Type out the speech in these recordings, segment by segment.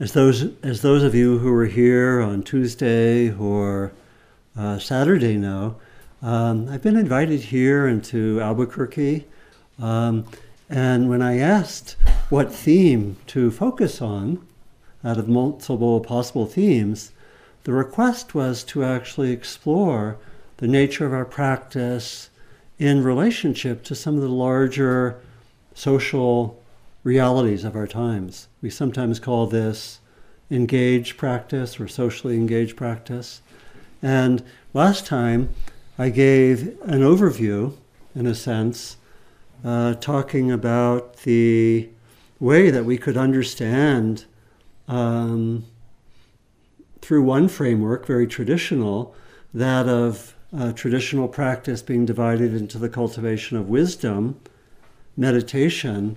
as those as those of you who were here on Tuesday or uh, Saturday know, um, I've been invited here into Albuquerque, um, and when I asked what theme to focus on, out of multiple possible themes, the request was to actually explore the nature of our practice in relationship to some of the larger social realities of our times. We sometimes call this engaged practice or socially engaged practice. And last time I gave an overview, in a sense, uh, talking about the way that we could understand um, through one framework, very traditional, that of uh, traditional practice being divided into the cultivation of wisdom, meditation,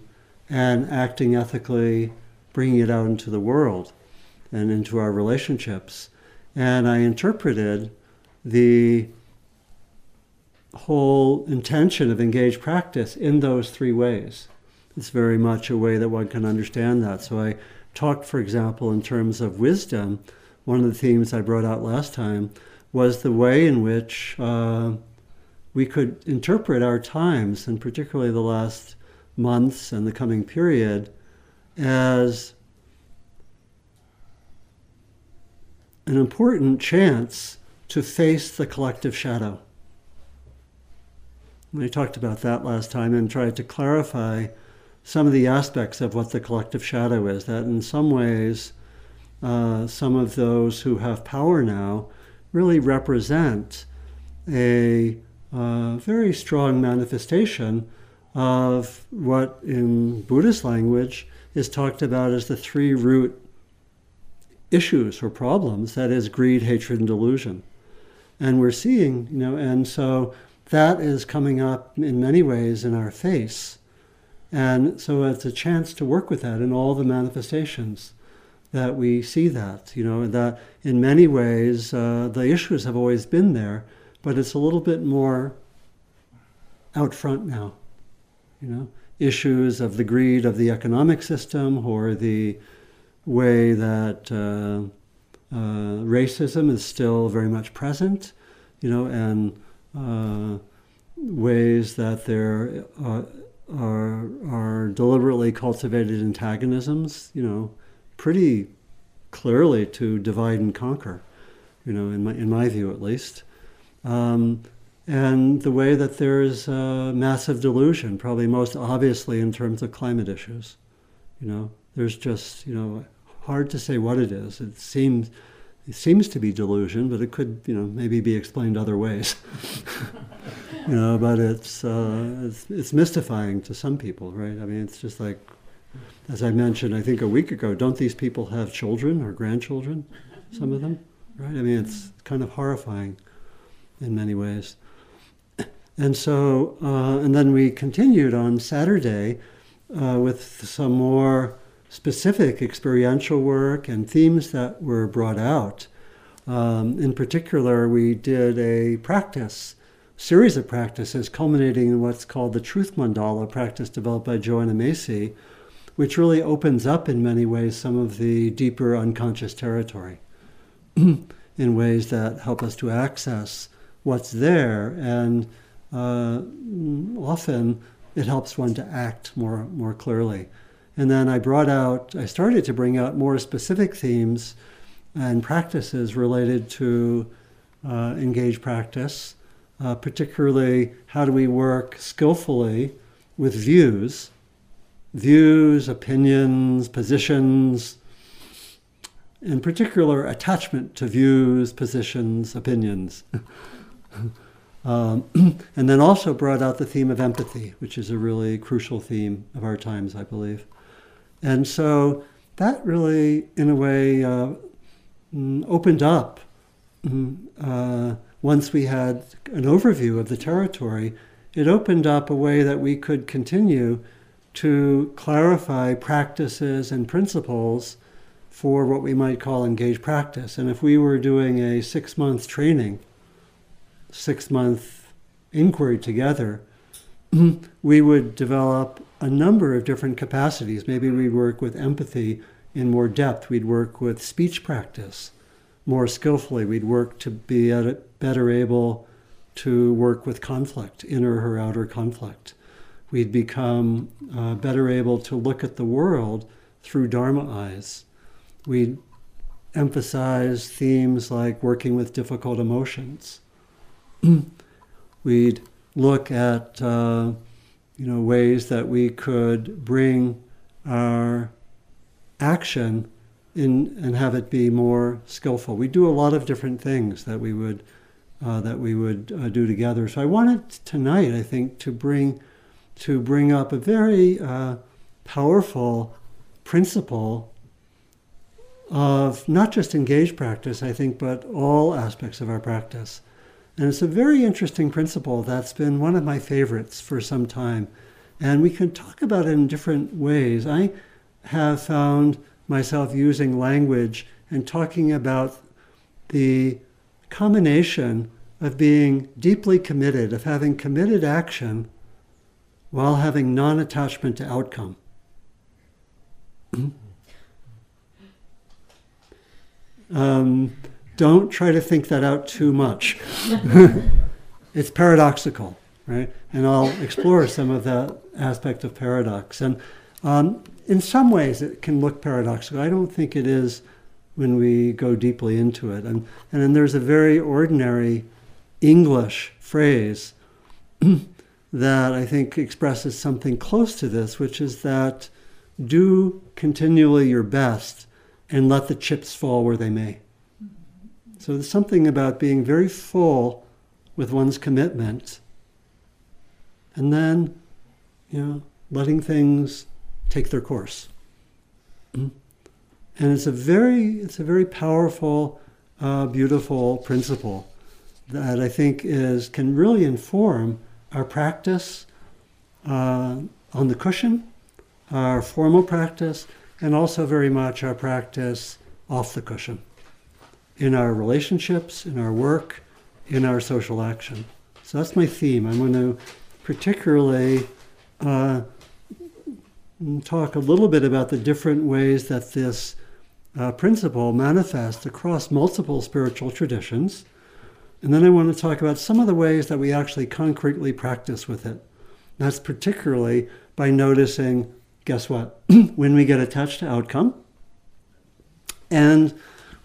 and acting ethically, bringing it out into the world and into our relationships. And I interpreted the whole intention of engaged practice in those three ways. It's very much a way that one can understand that. So I talked, for example, in terms of wisdom. One of the themes I brought out last time was the way in which uh, we could interpret our times, and particularly the last months and the coming period, as an important chance to face the collective shadow. We talked about that last time and tried to clarify some of the aspects of what the collective shadow is. That in some ways, uh, some of those who have power now really represent a uh, very strong manifestation of what in Buddhist language is talked about as the three root issues or problems that is greed, hatred, and delusion. And we're seeing, you know, and so that is coming up in many ways in our face. And so it's a chance to work with that in all the manifestations that we see that, you know, that in many ways uh, the issues have always been there, but it's a little bit more out front now, you know, issues of the greed of the economic system or the way that uh, uh, racism is still very much present, you know, and uh, ways that there are, are, are deliberately cultivated antagonisms, you know, pretty clearly to divide and conquer, you know, in my, in my view at least. Um, and the way that there's massive delusion, probably most obviously in terms of climate issues. You know, there's just, you know, hard to say what it is. It seems it seems to be delusion, but it could, you know, maybe be explained other ways. you know, but it's, uh, it's it's mystifying to some people, right? I mean, it's just like, as I mentioned, I think a week ago, don't these people have children or grandchildren? Some of them, right? I mean, it's kind of horrifying in many ways. And so, uh, and then we continued on Saturday uh, with some more specific experiential work and themes that were brought out. Um, in particular, we did a practice, series of practices culminating in what's called the Truth Mandala practice developed by Joanna Macy, which really opens up in many ways some of the deeper unconscious territory in ways that help us to access what's there. And uh, often it helps one to act more, more clearly. And then I brought out, I started to bring out more specific themes and practices related to uh, engaged practice, uh, particularly how do we work skillfully with views, views, opinions, positions, in particular attachment to views, positions, opinions. um, and then also brought out the theme of empathy, which is a really crucial theme of our times, I believe. And so that really, in a way, uh, mm, opened up. Mm, uh, once we had an overview of the territory, it opened up a way that we could continue to clarify practices and principles for what we might call engaged practice. And if we were doing a six month training, six month inquiry together, we would develop a number of different capacities. Maybe we'd work with empathy in more depth. We'd work with speech practice more skillfully. We'd work to be better able to work with conflict, inner or outer conflict. We'd become uh, better able to look at the world through Dharma eyes. We'd emphasize themes like working with difficult emotions. We'd look at uh, you know ways that we could bring our action in and have it be more skillful. We do a lot of different things that we would uh, that we would uh, do together. So I wanted tonight, I think, to bring to bring up a very uh, powerful principle of not just engaged practice, I think, but all aspects of our practice. And it's a very interesting principle that's been one of my favorites for some time. And we can talk about it in different ways. I have found myself using language and talking about the combination of being deeply committed, of having committed action while having non attachment to outcome. um, don't try to think that out too much. it's paradoxical, right? And I'll explore some of that aspect of paradox. And um, in some ways, it can look paradoxical. I don't think it is when we go deeply into it. And, and then there's a very ordinary English phrase that I think expresses something close to this, which is that do continually your best and let the chips fall where they may. So there's something about being very full with one's commitment and then, you know, letting things take their course. And it's a very, it's a very powerful, uh, beautiful principle that I think is can really inform our practice uh, on the cushion, our formal practice, and also very much our practice off the cushion in our relationships, in our work, in our social action. So that's my theme. I'm going to particularly uh, talk a little bit about the different ways that this uh, principle manifests across multiple spiritual traditions. And then I want to talk about some of the ways that we actually concretely practice with it. That's particularly by noticing, guess what, when we get attached to outcome, and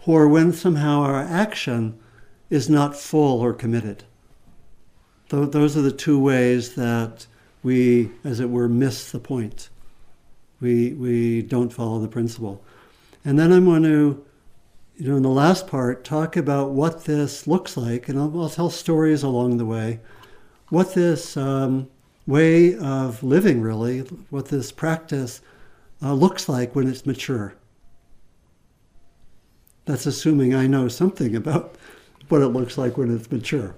or when somehow our action is not full or committed. those are the two ways that we, as it were, miss the point we, we don't follow the principle. And then I'm going to, you know, in the last part, talk about what this looks like, and I'll, I'll tell stories along the way, what this um, way of living really, what this practice uh, looks like when it's mature. That's assuming I know something about what it looks like when it's mature.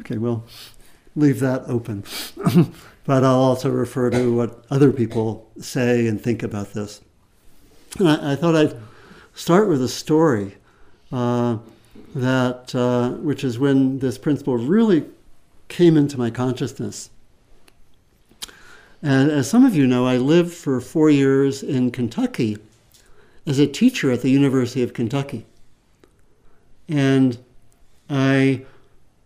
Okay, well, leave that open. but I'll also refer to what other people say and think about this. And I, I thought I'd start with a story uh, that, uh, which is when this principle really came into my consciousness. And as some of you know, I lived for four years in Kentucky as a teacher at the University of Kentucky. And I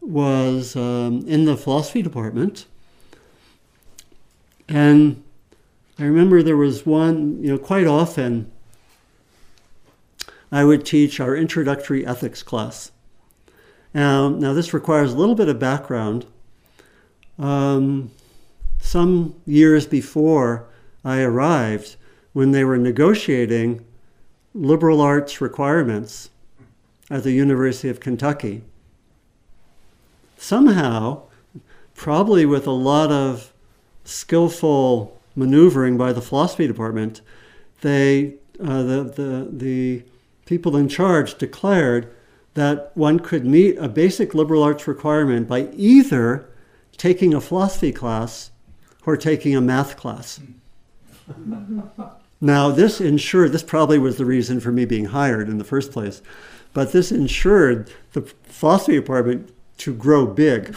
was um, in the philosophy department and I remember there was one, you know, quite often I would teach our introductory ethics class. Now, now this requires a little bit of background. Um, some years before I arrived, when they were negotiating liberal arts requirements at the University of Kentucky, somehow, probably with a lot of skillful maneuvering by the philosophy department, they, uh, the, the, the people in charge declared that one could meet a basic liberal arts requirement by either taking a philosophy class or taking a math class. now, this ensured, this probably was the reason for me being hired in the first place, but this ensured the philosophy department to grow big.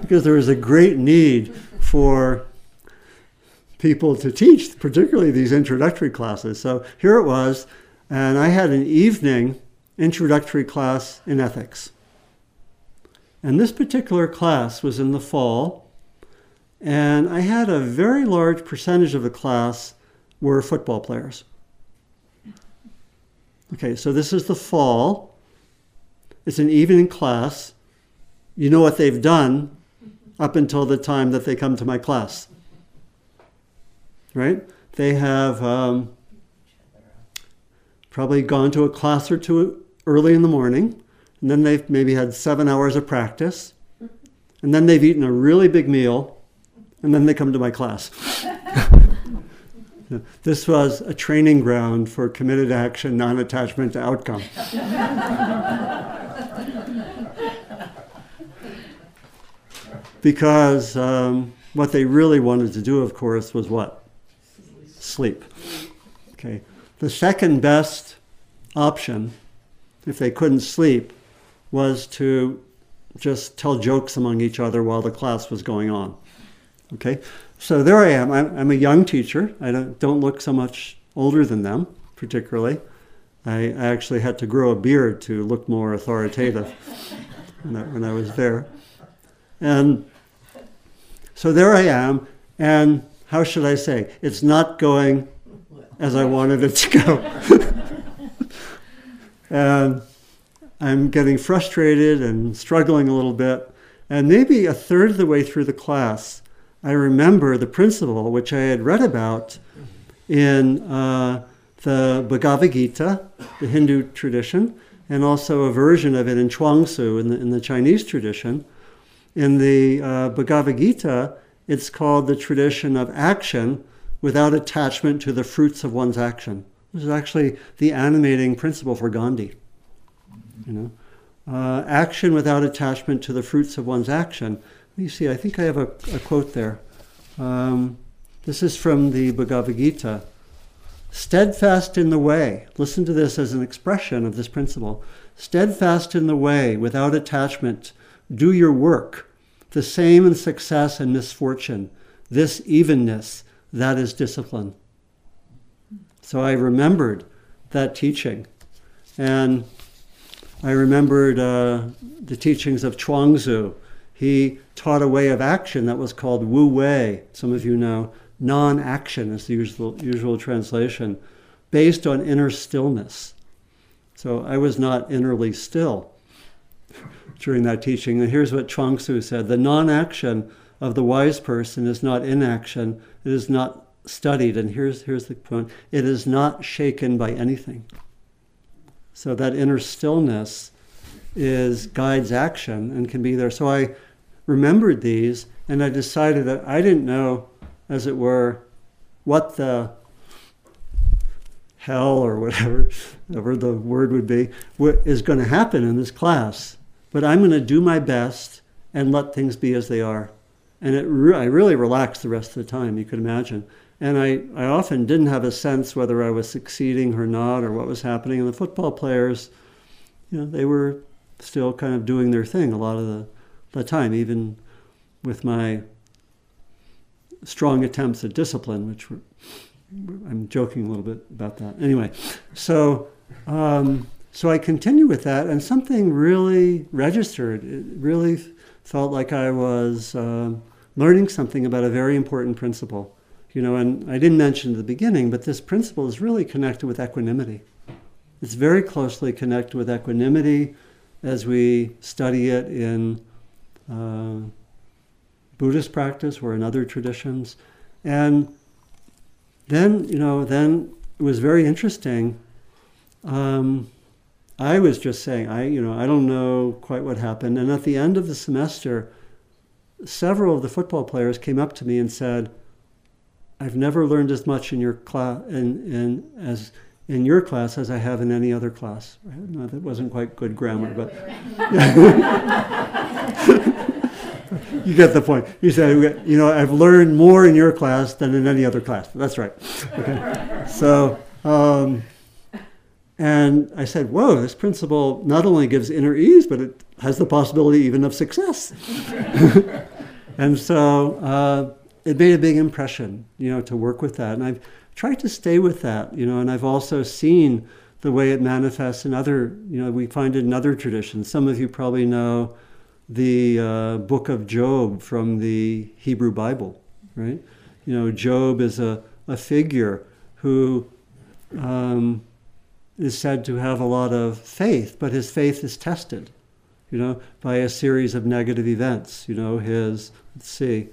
because there was a great need for people to teach, particularly these introductory classes. So here it was, and I had an evening introductory class in ethics. And this particular class was in the fall, and I had a very large percentage of the class were football players. Okay, so this is the fall. It's an evening class. You know what they've done up until the time that they come to my class. Right? They have um, probably gone to a class or two early in the morning, and then they've maybe had seven hours of practice, and then they've eaten a really big meal, and then they come to my class. this was a training ground for committed action, non attachment to outcome. because um, what they really wanted to do, of course, was what? Sleep. Okay. The second best option, if they couldn't sleep, was to just tell jokes among each other while the class was going on. Okay. So there I am. I'm, I'm a young teacher. I don't, don't look so much older than them, particularly. I, I actually had to grow a beard to look more authoritative when I, when I was there. And so there I am, and how should I say? It's not going as I wanted it to go. and I'm getting frustrated and struggling a little bit. And maybe a third of the way through the class, I remember the principle which I had read about in uh, the Bhagavad Gita, the Hindu tradition, and also a version of it in Chuang-Tzu in the, in the Chinese tradition in the uh, Bhagavad Gita, it's called the tradition of action without attachment to the fruits of one's action. This is actually the animating principle for Gandhi. You know, uh, action without attachment to the fruits of one's action. Me see. I think I have a, a quote there. Um, this is from the Bhagavad Gita. Steadfast in the way. Listen to this as an expression of this principle. Steadfast in the way, without attachment do your work, the same in success and misfortune. This evenness, that is discipline. So I remembered that teaching. And I remembered uh, the teachings of Chuang-Tzu. He taught a way of action that was called Wu Wei. Some of you know non-action is the usual, usual translation, based on inner stillness. So I was not innerly still during that teaching. And here's what Chuang Tzu said The non action of the wise person is not inaction, it is not studied. And here's, here's the point it is not shaken by anything. So that inner stillness is guides action and can be there. So I remembered these and I decided that I didn't know, as it were, what the hell or whatever, whatever the word would be, is going to happen in this class but I'm going to do my best and let things be as they are. And it re- I really relaxed the rest of the time, you could imagine. And I, I often didn't have a sense whether I was succeeding or not or what was happening. And the football players, you know, they were still kind of doing their thing a lot of the, the time, even with my strong attempts at discipline, which were, I'm joking a little bit about that. Anyway, so um, so I continued with that, and something really registered. It really felt like I was uh, learning something about a very important principle. You know, and I didn't mention at the beginning, but this principle is really connected with equanimity. It's very closely connected with equanimity as we study it in uh, Buddhist practice or in other traditions. And then, you know, then it was very interesting. Um, I was just saying, I, you know, I don't know quite what happened. And at the end of the semester, several of the football players came up to me and said, I've never learned as much in your class in, in as in your class as I have in any other class. No, that wasn't quite good grammar, but you get the point. You said, you know, I've learned more in your class than in any other class. That's right. Okay. So. Um, and I said, whoa, this principle not only gives inner ease, but it has the possibility even of success. and so uh, it made a big impression, you know, to work with that. And I've tried to stay with that, you know, and I've also seen the way it manifests in other, you know, we find it in other traditions. Some of you probably know the uh, book of Job from the Hebrew Bible, right? You know, Job is a, a figure who um, is said to have a lot of faith, but his faith is tested, you know, by a series of negative events. You know, his, let's see,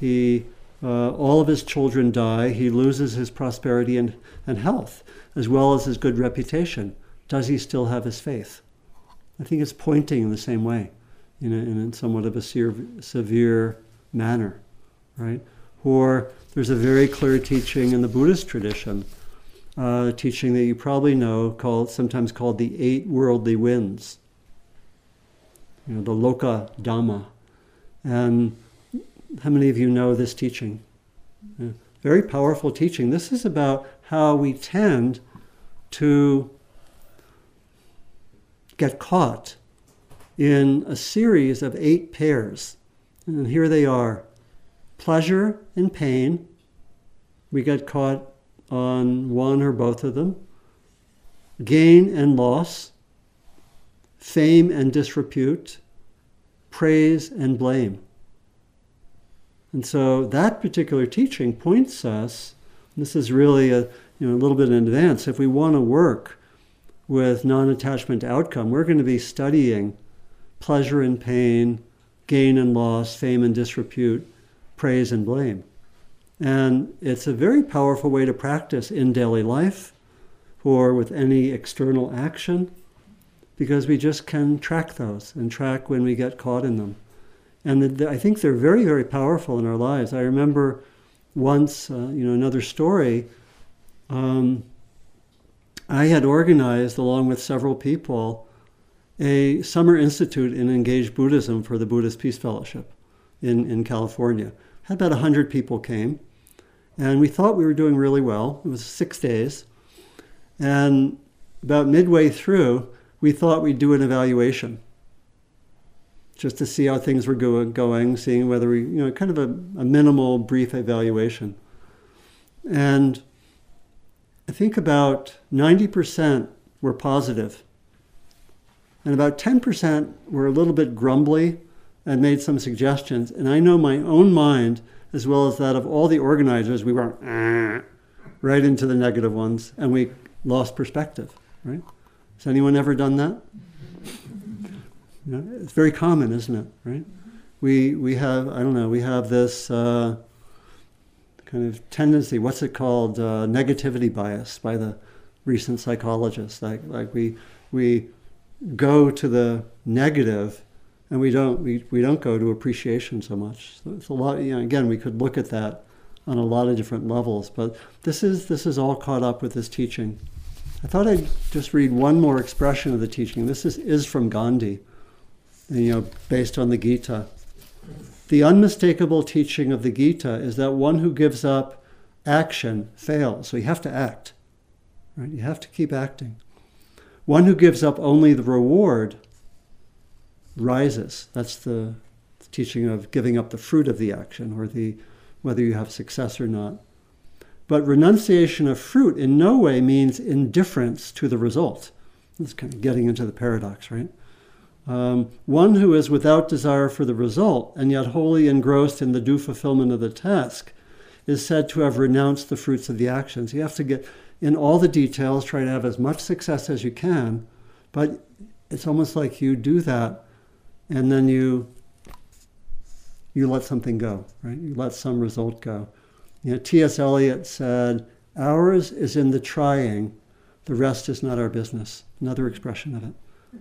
he, uh, all of his children die, he loses his prosperity and, and health, as well as his good reputation. Does he still have his faith? I think it's pointing in the same way in, a, in somewhat of a severe manner, right? Or there's a very clear teaching in the Buddhist tradition, uh, teaching that you probably know, called sometimes called the eight worldly winds. You know, the Loka Dhamma. And how many of you know this teaching? Yeah. Very powerful teaching. This is about how we tend to get caught in a series of eight pairs. And here they are pleasure and pain. We get caught on one or both of them. Gain and loss, fame and disrepute, praise and blame. And so that particular teaching points us, this is really a, you know, a little bit in advance, if we want to work with non-attachment outcome, we're going to be studying pleasure and pain, gain and loss, fame and disrepute, praise and blame. And it's a very powerful way to practice in daily life or with any external action because we just can track those and track when we get caught in them. And the, the, I think they're very, very powerful in our lives. I remember once, uh, you know, another story. Um, I had organized, along with several people, a summer institute in engaged Buddhism for the Buddhist Peace Fellowship in, in California. Had about 100 people came, and we thought we were doing really well. It was six days. And about midway through, we thought we'd do an evaluation just to see how things were go- going, seeing whether we, you know, kind of a, a minimal, brief evaluation. And I think about 90% were positive. and about 10% were a little bit grumbly and made some suggestions. And I know my own mind, as well as that of all the organizers, we went ah, right into the negative ones and we lost perspective, right? Has anyone ever done that? You know, it's very common, isn't it, right? We, we have, I don't know, we have this uh, kind of tendency, what's it called? Uh, negativity bias by the recent psychologists. Like, like we, we go to the negative and we don't we, we don't go to appreciation so much so it's a lot you know again we could look at that on a lot of different levels but this is this is all caught up with this teaching i thought i'd just read one more expression of the teaching this is, is from gandhi you know based on the gita the unmistakable teaching of the gita is that one who gives up action fails so you have to act right you have to keep acting one who gives up only the reward rises. That's the teaching of giving up the fruit of the action or the whether you have success or not. But renunciation of fruit in no way means indifference to the result. It's kind of getting into the paradox, right? Um, one who is without desire for the result and yet wholly engrossed in the due fulfillment of the task is said to have renounced the fruits of the actions. You have to get in all the details, try to have as much success as you can, but it's almost like you do that and then you you let something go, right? You let some result go. You know, T.S. Eliot said, Ours is in the trying, the rest is not our business. Another expression of it.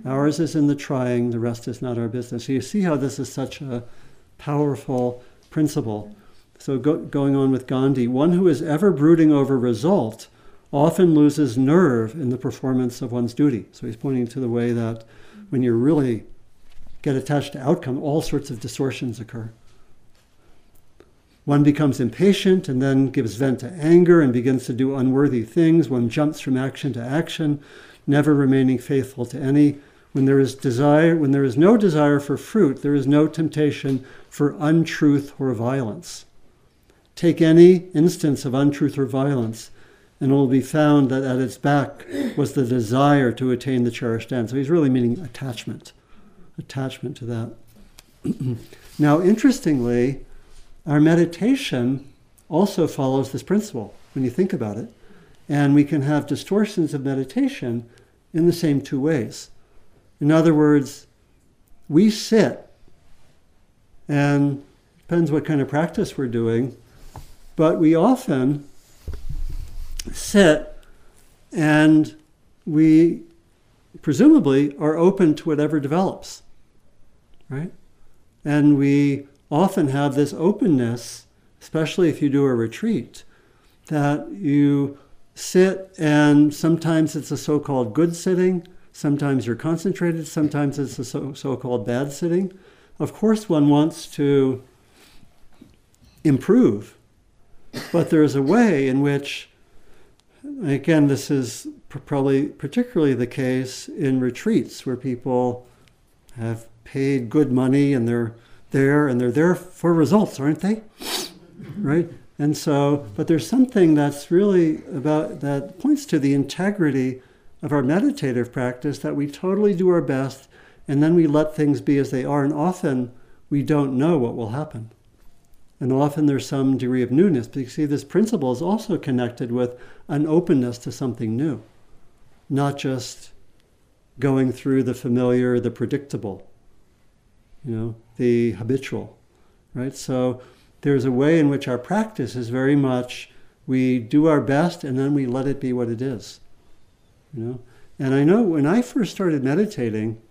Ours is in the trying, the rest is not our business. So you see how this is such a powerful principle. So go, going on with Gandhi, one who is ever brooding over result often loses nerve in the performance of one's duty. So he's pointing to the way that when you really get attached to outcome, all sorts of distortions occur. One becomes impatient and then gives vent to anger and begins to do unworthy things. One jumps from action to action, never remaining faithful to any. When there is desire, when there is no desire for fruit, there is no temptation for untruth or violence. take any instance of untruth or violence, and it will be found that at its back was the desire to attain the cherished end. So he's really meaning attachment, attachment to that. now, interestingly, our meditation also follows this principle when you think about it. And we can have distortions of meditation in the same two ways. In other words, we sit, and depends what kind of practice we're doing, but we often sit and we presumably are open to whatever develops, right? And we often have this openness, especially if you do a retreat, that you sit and sometimes it's a so called good sitting, sometimes you're concentrated, sometimes it's a so called bad sitting. Of course, one wants to improve, but there's a way in which, again, this is probably particularly the case in retreats where people have paid good money and they're there and they're there for results, aren't they? right? And so, but there's something that's really about that points to the integrity of our meditative practice that we totally do our best and then we let things be as they are. And often we don't know what will happen. And often there's some degree of newness. But you see, this principle is also connected with an openness to something new, not just going through the familiar, the predictable, you know, the habitual, right? So there's a way in which our practice is very much we do our best and then we let it be what it is. You know? And I know when I first started meditating,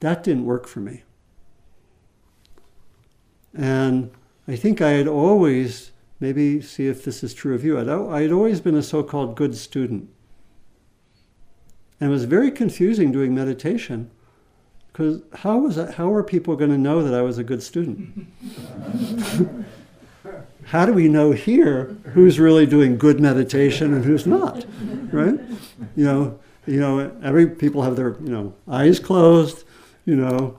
that didn't work for me. And I think I had always, maybe see if this is true of you, I'd, I'd always been a so called good student. And it was very confusing doing meditation because how was that, how are people going to know that I was a good student? how do we know here who's really doing good meditation and who's not? Right? You know, you know, every people have their you know eyes closed. You know,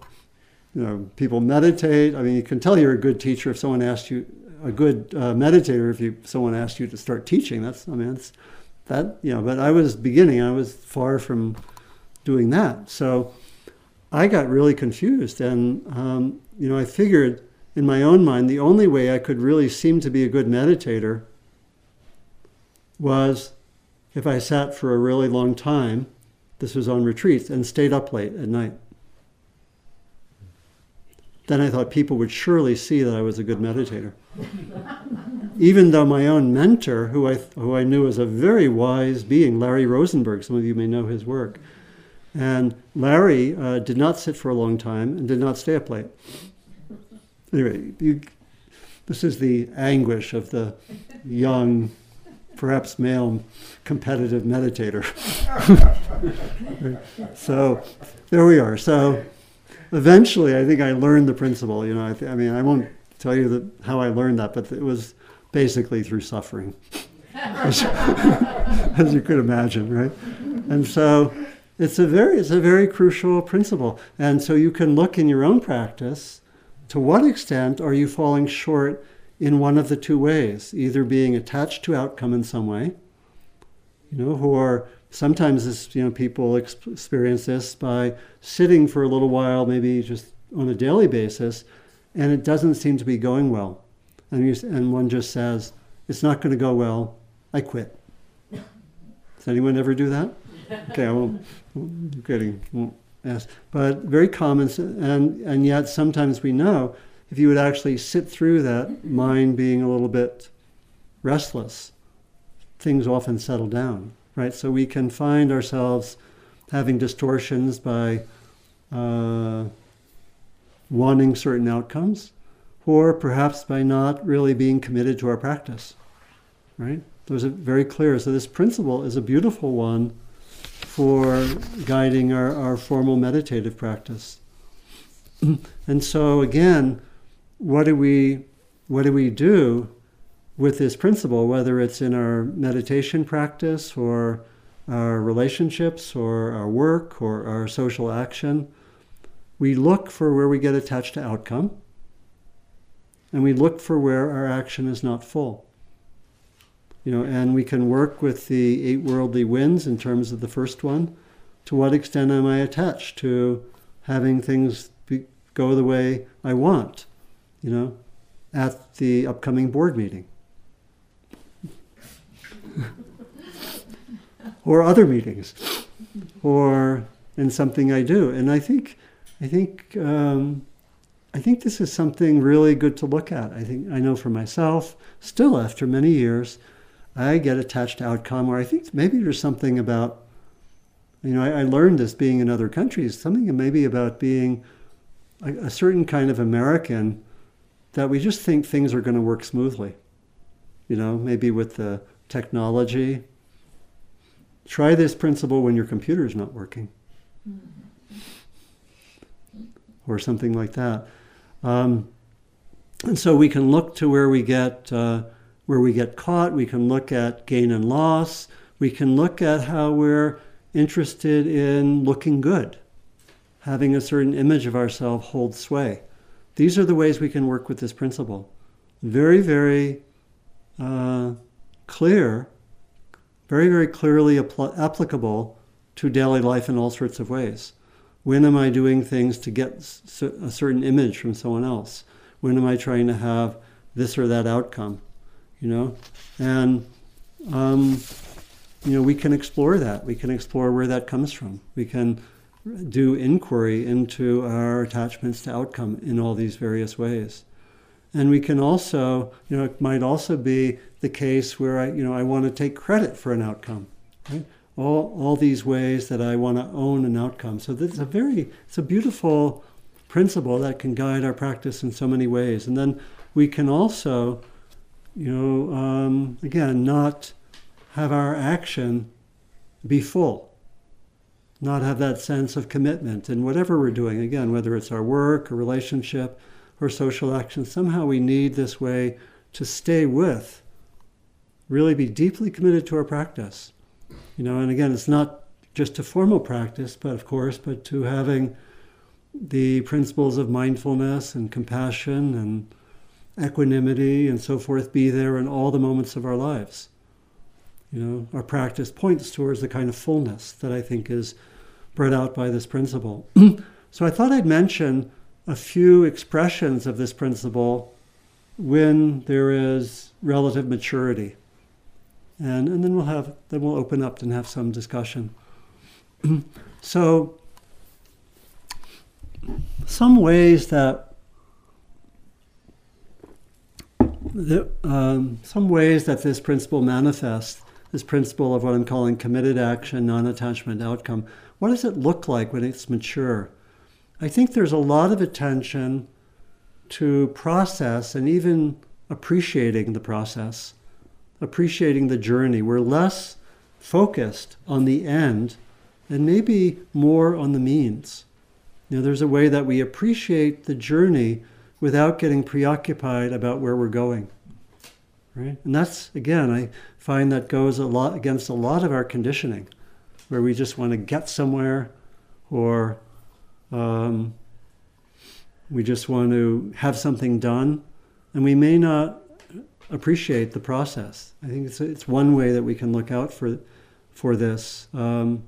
you know, people meditate. I mean, you can tell you're a good teacher if someone asks you a good uh, meditator if you someone asked you to start teaching. That's I mean, it's that you know. But I was beginning. I was far from doing that. So I got really confused. And, um, you know, I figured in my own mind the only way I could really seem to be a good meditator was if I sat for a really long time, this was on retreats, and stayed up late at night. Then I thought people would surely see that I was a good meditator. Even though my own mentor, who I, who I knew was a very wise being, Larry Rosenberg, some of you may know his work, and Larry uh, did not sit for a long time and did not stay up late. Anyway, you, this is the anguish of the young, perhaps male, competitive meditator. so there we are. So eventually, I think I learned the principle. You know, I, th- I mean, I won't tell you how I learned that, but it was basically through suffering, as, as you could imagine, right? And so it's a very, it's a very crucial principle. And so you can look in your own practice to what extent are you falling short in one of the two ways, either being attached to outcome in some way, you know, or sometimes this, you know, people experience this by sitting for a little while, maybe just on a daily basis, and it doesn't seem to be going well. And, you, and one just says, it's not going to go well, I quit. Does anyone ever do that? Okay, I won't, getting yes, but very common, and and yet sometimes we know if you would actually sit through that mind being a little bit restless, things often settle down, right? So we can find ourselves having distortions by uh, wanting certain outcomes, or perhaps by not really being committed to our practice, right? Those are very clear. So this principle is a beautiful one for guiding our, our formal meditative practice. and so again, what do we what do we do with this principle, whether it's in our meditation practice or our relationships or our work or our social action? We look for where we get attached to outcome. and we look for where our action is not full. You know, and we can work with the eight worldly winds in terms of the first one. To what extent am I attached to having things be, go the way I want? You know, at the upcoming board meeting. or other meetings, or in something I do. And I think, I think, um, I think this is something really good to look at. I think I know for myself, still after many years, I get attached to outcome, or I think maybe there's something about, you know, I, I learned this being in other countries, something maybe about being a, a certain kind of American that we just think things are going to work smoothly. You know, maybe with the technology. Try this principle when your computer is not working. Mm-hmm. Or something like that. Um, and so we can look to where we get uh, where we get caught. We can look at gain and loss. We can look at how we're interested in looking good, having a certain image of ourselves hold sway. These are the ways we can work with this principle. Very, very uh, clear, very, very clearly apl- applicable to daily life in all sorts of ways. When am I doing things to get a certain image from someone else? When am I trying to have this or that outcome? You know, and um, you know we can explore that. We can explore where that comes from. We can do inquiry into our attachments to outcome in all these various ways. And we can also, you know, it might also be the case where I, you know, I want to take credit for an outcome. Right? all, all these ways that I want to own an outcome. So this is a very, it's a beautiful principle that can guide our practice in so many ways. And then we can also, you know, um, again, not have our action be full, not have that sense of commitment in whatever we're doing. Again, whether it's our work or relationship or social action, somehow we need this way to stay with, really be deeply committed to our practice. You know, and again, it's not just a formal practice, but of course, but to having the principles of mindfulness and compassion and equanimity and so forth be there in all the moments of our lives. You know, our practice points towards the kind of fullness that I think is brought out by this principle. so I thought I'd mention a few expressions of this principle when there is relative maturity and, and then we'll have then we'll open up and have some discussion. so some ways that the, um, some ways that this principle manifests this principle of what I'm calling committed action, non-attachment outcome. What does it look like when it's mature? I think there's a lot of attention to process and even appreciating the process appreciating the journey. We're less focused on the end and maybe more on the means. You know, there's a way that we appreciate the journey without getting preoccupied about where we're going. Right? And that's, again, I find that goes a lot against a lot of our conditioning, where we just want to get somewhere or um, we just want to have something done. And we may not appreciate the process. I think it's, it's one way that we can look out for, for this. Um,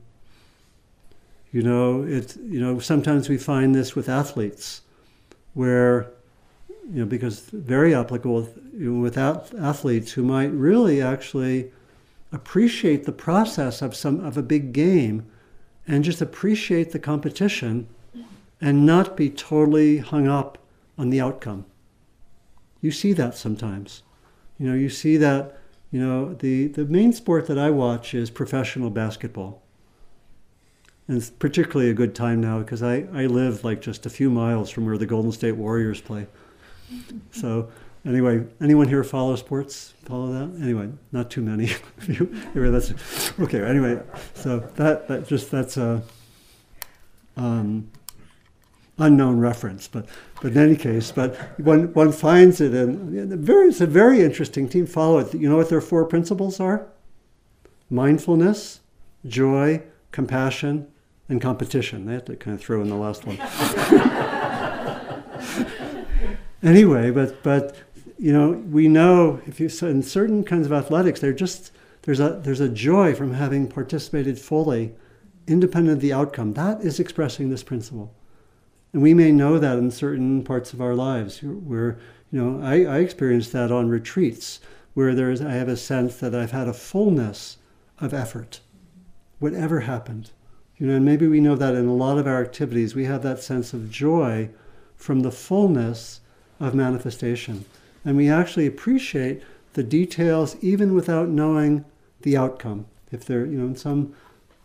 you know, it, you know, sometimes we find this with athletes where, you know, because very applicable with, with athletes who might really actually appreciate the process of some of a big game and just appreciate the competition and not be totally hung up on the outcome. You see that sometimes. You know, you see that, you know, the, the main sport that I watch is professional basketball. And it's particularly a good time now because I, I live like just a few miles from where the Golden State Warriors play. So anyway, anyone here follow sports? Follow that? Anyway, not too many. anyway, that's okay. Anyway, so that that just that's a um, unknown reference, but but in any case, but one one finds it in very it's a very interesting team. Follow it. You know what their four principles are? Mindfulness, joy, compassion, and competition. They have to kind of throw in the last one. anyway, but but you know, we know if you so in certain kinds of athletics, they're just there's a there's a joy from having participated fully, independent of the outcome. That is expressing this principle, and we may know that in certain parts of our lives. Where you know, I, I experienced that on retreats where there's I have a sense that I've had a fullness of effort, whatever happened. You know, and maybe we know that in a lot of our activities, we have that sense of joy from the fullness of manifestation. And we actually appreciate the details even without knowing the outcome. If there, you know, in some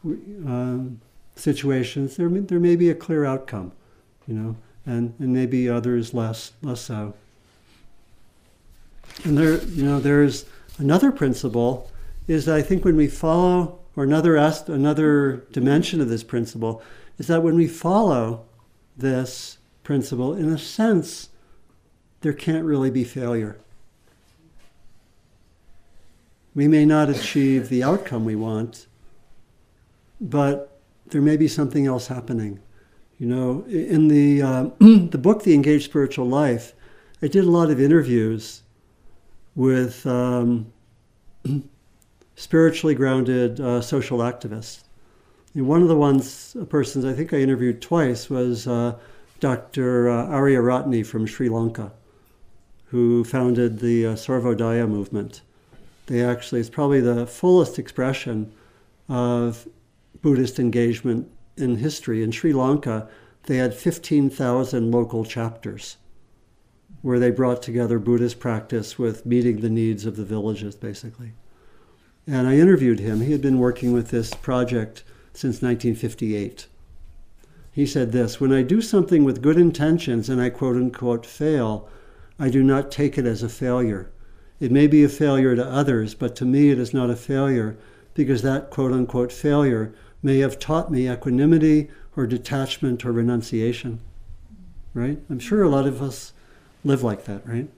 um, situations, there, there may be a clear outcome, you know, and, and maybe others less, less so. And there, you know, there's another principle is that I think when we follow, or another another dimension of this principle, is that when we follow this principle, in a sense, there can't really be failure. We may not achieve the outcome we want, but there may be something else happening. You know, in the uh, the book, The Engaged Spiritual Life, I did a lot of interviews with um, spiritually grounded uh, social activists. And one of the ones, uh, persons I think I interviewed twice was uh, Dr. Uh, Ariyaratne from Sri Lanka, who founded the uh, Sarvodaya movement. They actually, it's probably the fullest expression of Buddhist engagement in history. In Sri Lanka, they had 15,000 local chapters where they brought together Buddhist practice with meeting the needs of the villages, basically. And I interviewed him. He had been working with this project since 1958. He said this When I do something with good intentions and I quote unquote fail, I do not take it as a failure. It may be a failure to others, but to me it is not a failure because that quote unquote failure may have taught me equanimity or detachment or renunciation. Right? I'm sure a lot of us live like that, right?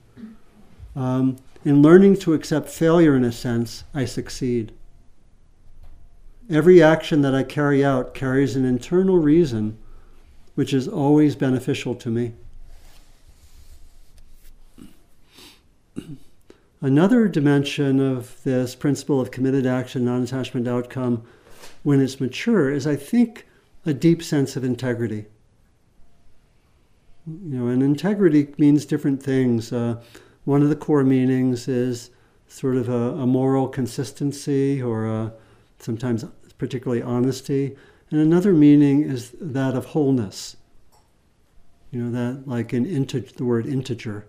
Um, in learning to accept failure, in a sense, I succeed. Every action that I carry out carries an internal reason which is always beneficial to me. Another dimension of this principle of committed action, non attachment outcome, when it's mature, is I think a deep sense of integrity you know, and integrity means different things. Uh, one of the core meanings is sort of a, a moral consistency or a, sometimes particularly honesty. And another meaning is that of wholeness. You know, that like in integer, the word integer,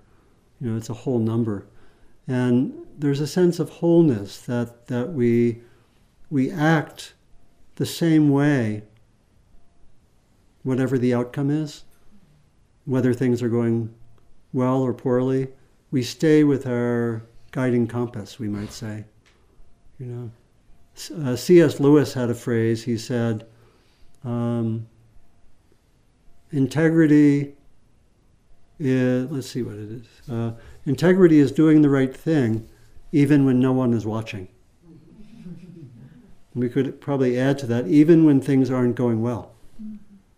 you know, it's a whole number. And there's a sense of wholeness that, that we, we act the same way, whatever the outcome is whether things are going well or poorly, we stay with our guiding compass, we might say. You know, uh, C.S. Lewis had a phrase. He said, um, "Integrity is let's see what it is. Uh, integrity is doing the right thing, even when no one is watching." We could probably add to that, even when things aren't going well.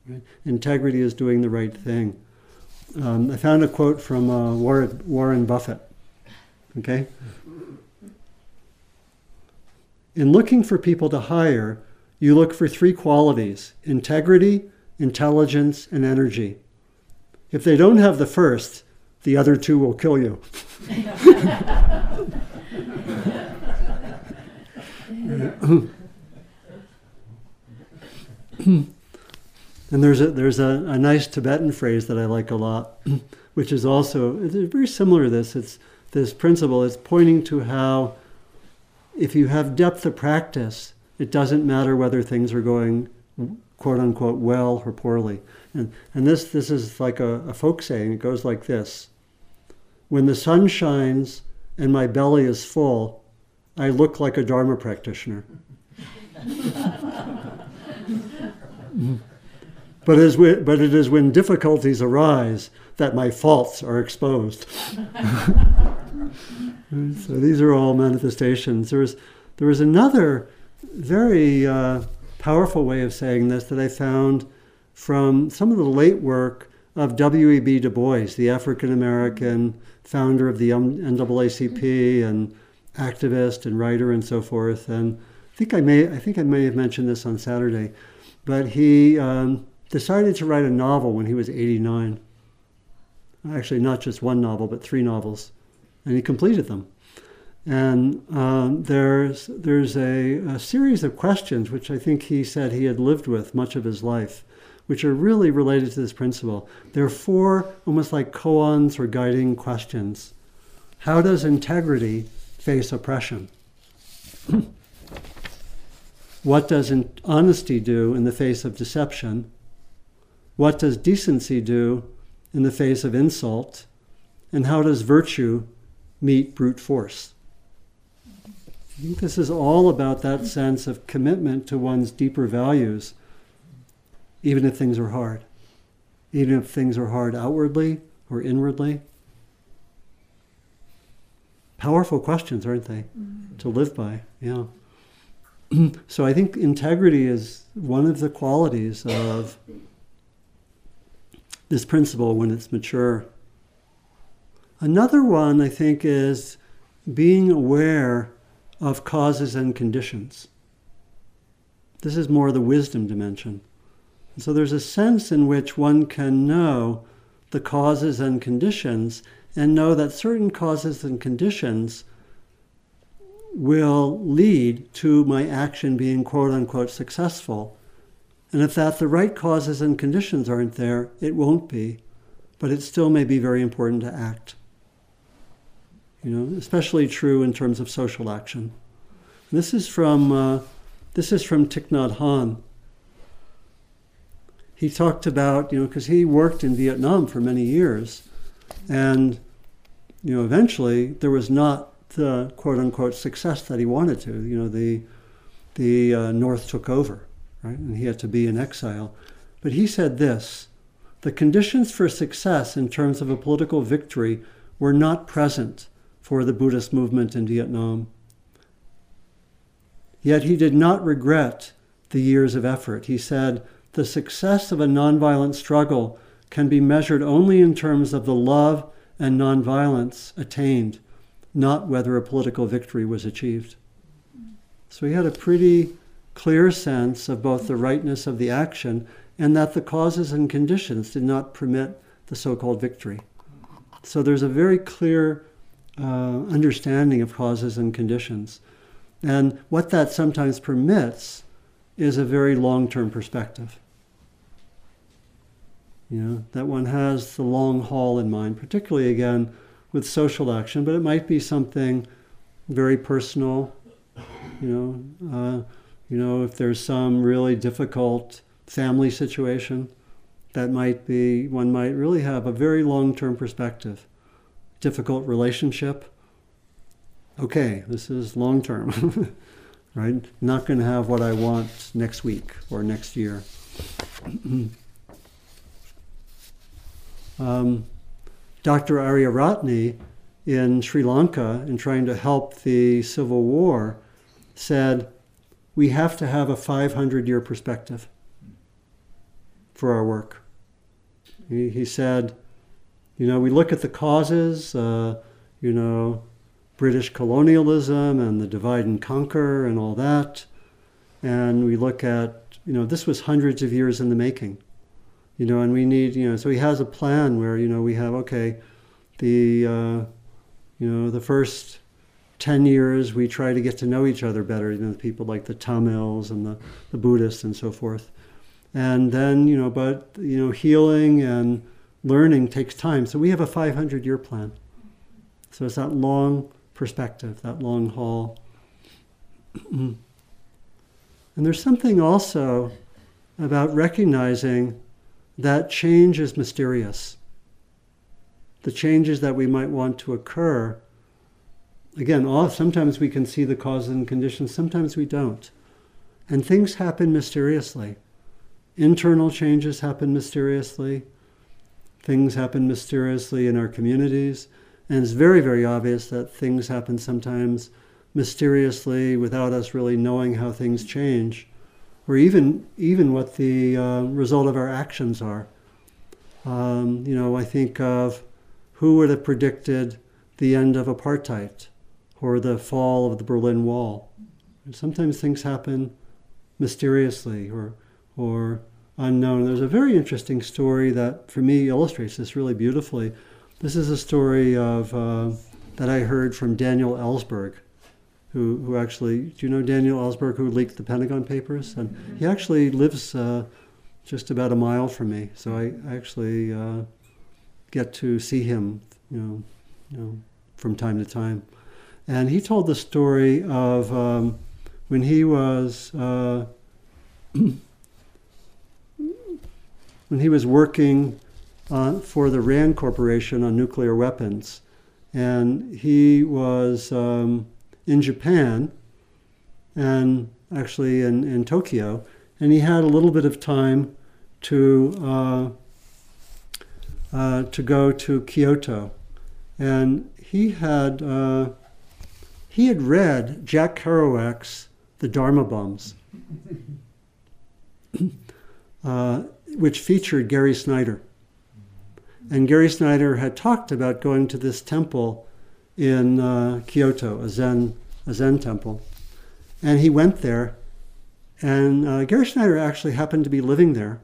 Right? Integrity is doing the right thing. Um, I found a quote from uh, Warren, Warren Buffett. Okay? In looking for people to hire, you look for three qualities integrity, intelligence, and energy. If they don't have the first, the other two will kill you. And there's a, there's a, a, nice Tibetan phrase that I like a lot, which is also very similar to this. It's this principle. It's pointing to how if you have depth of practice, it doesn't matter whether things are going quote unquote well or poorly. And, and this, this is like a, a folk saying. It goes like this When the sun shines and my belly is full, I look like a Dharma practitioner. But it, is, but it is when difficulties arise that my faults are exposed. so these are all manifestations. There was, there was another very uh, powerful way of saying this that I found from some of the late work of W.E.B. Du Bois, the African American founder of the NAACP and activist and writer and so forth. And I think I may, I think I may have mentioned this on Saturday, but he um, decided to write a novel when he was 89. Actually, not just one novel, but three novels, and he completed them. And um, there's there's a, a series of questions which I think he said he had lived with much of his life which are really related to this principle. There are four almost like koans or guiding questions. How does integrity face oppression? what does honesty do in the face of deception? What does decency do in the face of insult? And how does virtue meet brute force? I think this is all about that sense of commitment to one's deeper values even if things are hard, even if things are hard outwardly or inwardly. Powerful questions, aren't they, mm-hmm. to live by? Yeah. so I think integrity is one of the qualities of this principle when it's mature. Another one, I think, is being aware of causes and conditions. This is more the wisdom dimension. So there's a sense in which one can know the causes and conditions and know that certain causes and conditions will lead to my action being quote unquote successful. And if that the right causes and conditions aren't there, it won't be. But it still may be very important to act. You know, especially true in terms of social action. This is from uh, this is from Thich Nhat Hanh he talked about, you know, because he worked in Vietnam for many years, and, you know, eventually there was not the quote unquote success that he wanted to. You know, the, the uh, North took over, right? And he had to be in exile. But he said this the conditions for success in terms of a political victory were not present for the Buddhist movement in Vietnam. Yet he did not regret the years of effort. He said, the success of a nonviolent struggle can be measured only in terms of the love and nonviolence attained, not whether a political victory was achieved. So he had a pretty clear sense of both the rightness of the action and that the causes and conditions did not permit the so called victory. So there's a very clear uh, understanding of causes and conditions. And what that sometimes permits is a very long term perspective. You know, that one has the long haul in mind, particularly again with social action, but it might be something very personal. You know, uh, you know, if there's some really difficult family situation, that might be one might really have a very long-term perspective. Difficult relationship. Okay, this is long term. right? Not going to have what I want next week or next year. um, Dr. Ariyaratne in Sri Lanka, in trying to help the civil war, said, We have to have a 500 year perspective for our work. He, he said, You know, we look at the causes, uh, you know, British colonialism and the divide and conquer and all that. And we look at, you know, this was hundreds of years in the making, you know, and we need, you know, so he has a plan where, you know, we have, okay, the, uh, you know, the first 10 years we try to get to know each other better, you know, people like the Tamils and the, the Buddhists and so forth. And then, you know, but, you know, healing and learning takes time. So we have a 500 year plan. So it's that long perspective, that long haul. and there's something also about recognizing that change is mysterious. The changes that we might want to occur, again, all, sometimes we can see the causes and conditions, sometimes we don't. And things happen mysteriously. Internal changes happen mysteriously. Things happen mysteriously in our communities. And it's very, very obvious that things happen sometimes mysteriously without us really knowing how things change, or even, even what the uh, result of our actions are. Um, you know, I think of who would have predicted the end of apartheid or the fall of the Berlin Wall. And sometimes things happen mysteriously or, or unknown. There's a very interesting story that, for me, illustrates this really beautifully. This is a story of uh, that I heard from Daniel Ellsberg, who, who actually, do you know Daniel Ellsberg, who leaked the Pentagon Papers? And he actually lives uh, just about a mile from me, so I, actually uh, get to see him, you know, you know, from time to time. And he told the story of um, when he was uh, when he was working uh, for the Rand Corporation on nuclear weapons, and he was um, in Japan and actually in, in Tokyo, and he had a little bit of time to uh, uh, to go to Kyoto, and he had uh, he had read Jack Kerouac's The Dharma Bums, uh, which featured Gary Snyder, and Gary Snyder had talked about going to this temple in uh, Kyoto, a Zen a Zen temple, and he went there, and uh, Gary Snyder actually happened to be living there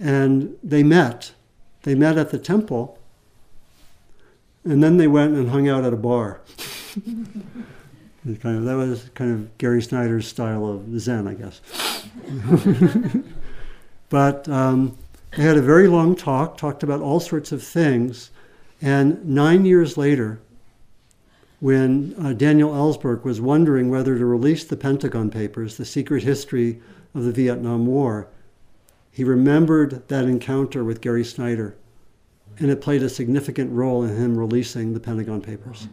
and they met. They met at the temple, and then they went and hung out at a bar. kind of, that was kind of Gary Snyder's style of Zen, I guess. but um, they had a very long talk, talked about all sorts of things, and nine years later, when uh, Daniel Ellsberg was wondering whether to release the Pentagon Papers, the secret history of the Vietnam War, he remembered that encounter with Gary Snyder, and it played a significant role in him releasing the Pentagon Papers.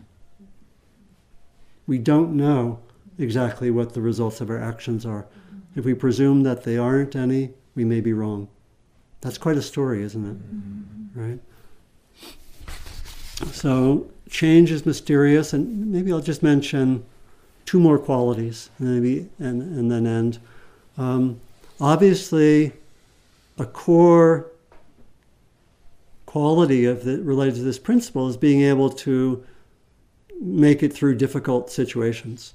We don't know exactly what the results of our actions are. If we presume that they aren't any, we may be wrong. That's quite a story, isn't it? Right? So, change is mysterious, and maybe I'll just mention two more qualities, maybe, and, and then end. Um, obviously, a core quality of the related to this principle is being able to make it through difficult situations.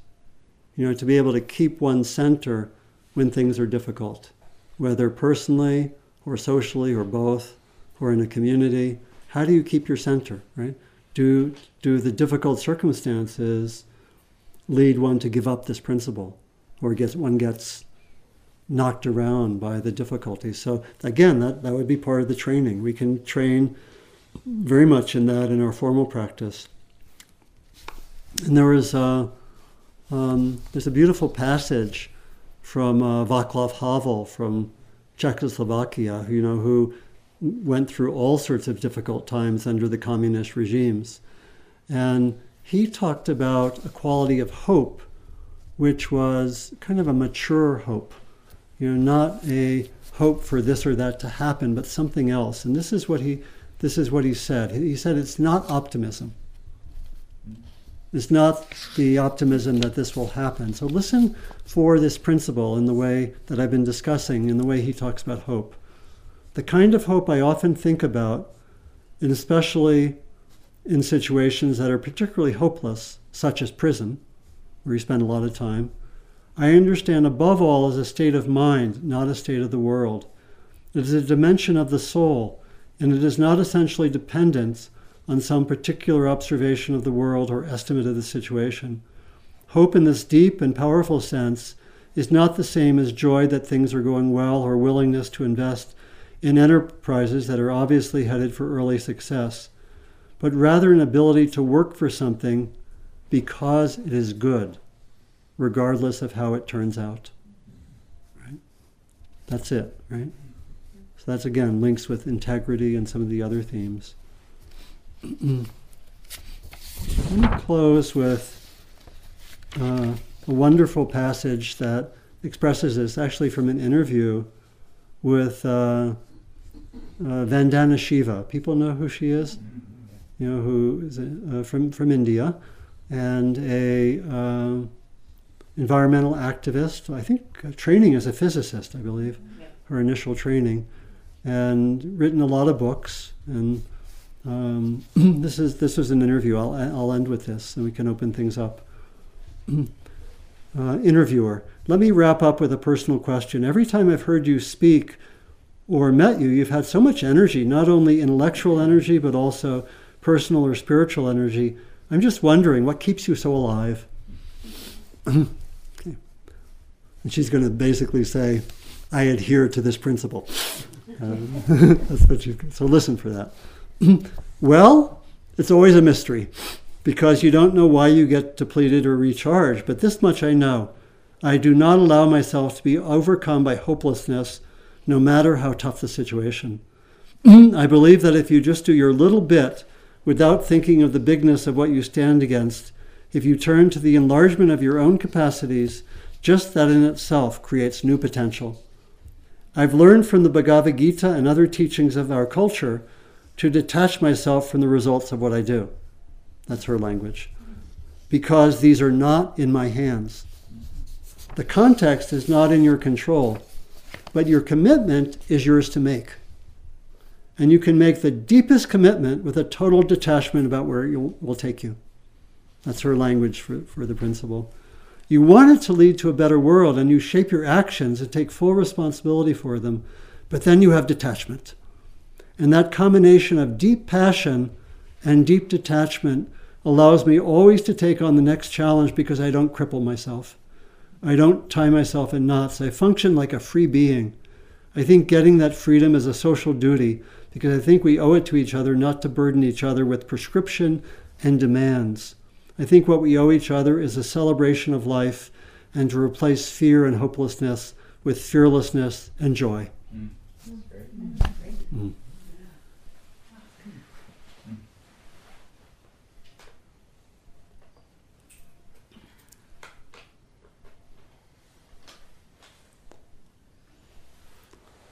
You know, to be able to keep one's center when things are difficult, whether personally or socially or both, or in a community. How do you keep your center, right? Do, do the difficult circumstances lead one to give up this principle? Or gets, one gets knocked around by the difficulties. So again, that, that would be part of the training. We can train very much in that in our formal practice. And there was a, um, there's a beautiful passage from uh, Václav Havel from Czechoslovakia, you know, who went through all sorts of difficult times under the communist regimes. And he talked about a quality of hope, which was kind of a mature hope you know, not a hope for this or that to happen, but something else. And this is what he, this is what he said. He said it's not optimism. It's not the optimism that this will happen. So listen for this principle in the way that I've been discussing, in the way he talks about hope. The kind of hope I often think about, and especially in situations that are particularly hopeless, such as prison, where you spend a lot of time, I understand above all as a state of mind, not a state of the world. It is a dimension of the soul, and it is not essentially dependent on some particular observation of the world or estimate of the situation. Hope in this deep and powerful sense is not the same as joy that things are going well or willingness to invest in enterprises that are obviously headed for early success, but rather an ability to work for something because it is good regardless of how it turns out. Right? That's it, right? So that's again links with integrity and some of the other themes. Let me close with uh, a wonderful passage that expresses this, actually from an interview with uh, uh, Vandana Shiva. People know who she is, you know, who is uh, from from India, and a uh, environmental activist. I think training as a physicist, I believe, her initial training. and written a lot of books. And um, this is this was an interview. I'll I'll end with this, and we can open things up. uh, interviewer, let me wrap up with a personal question. Every time I've heard you speak or met you, you've had so much energy, not only intellectual energy but also personal or spiritual energy. I'm just wondering what keeps you so alive. okay. And she's going to basically say, I adhere to this principle. Um, that's what you. So listen for that. well, it's always a mystery because you don't know why you get depleted or recharged. But this much I know: I do not allow myself to be overcome by hopelessness, no matter how tough the situation. I believe that if you just do your little bit without thinking of the bigness of what you stand against, if you turn to the enlargement of your own capacities, just that in itself creates new potential. I've learned from the Bhagavad Gita and other teachings of our culture to detach myself from the results of what I do. That's her language. Because these are not in my hands. The context is not in your control, but your commitment is yours to make. And you can make the deepest commitment with a total detachment about where it will take you. That's her language for, for the principle. You want it to lead to a better world and you shape your actions and take full responsibility for them, but then you have detachment. And that combination of deep passion and deep detachment allows me always to take on the next challenge because I don't cripple myself. I don't tie myself in knots. I function like a free being. I think getting that freedom is a social duty because I think we owe it to each other not to burden each other with prescription and demands. I think what we owe each other is a celebration of life and to replace fear and hopelessness with fearlessness and joy. Mm. Mm.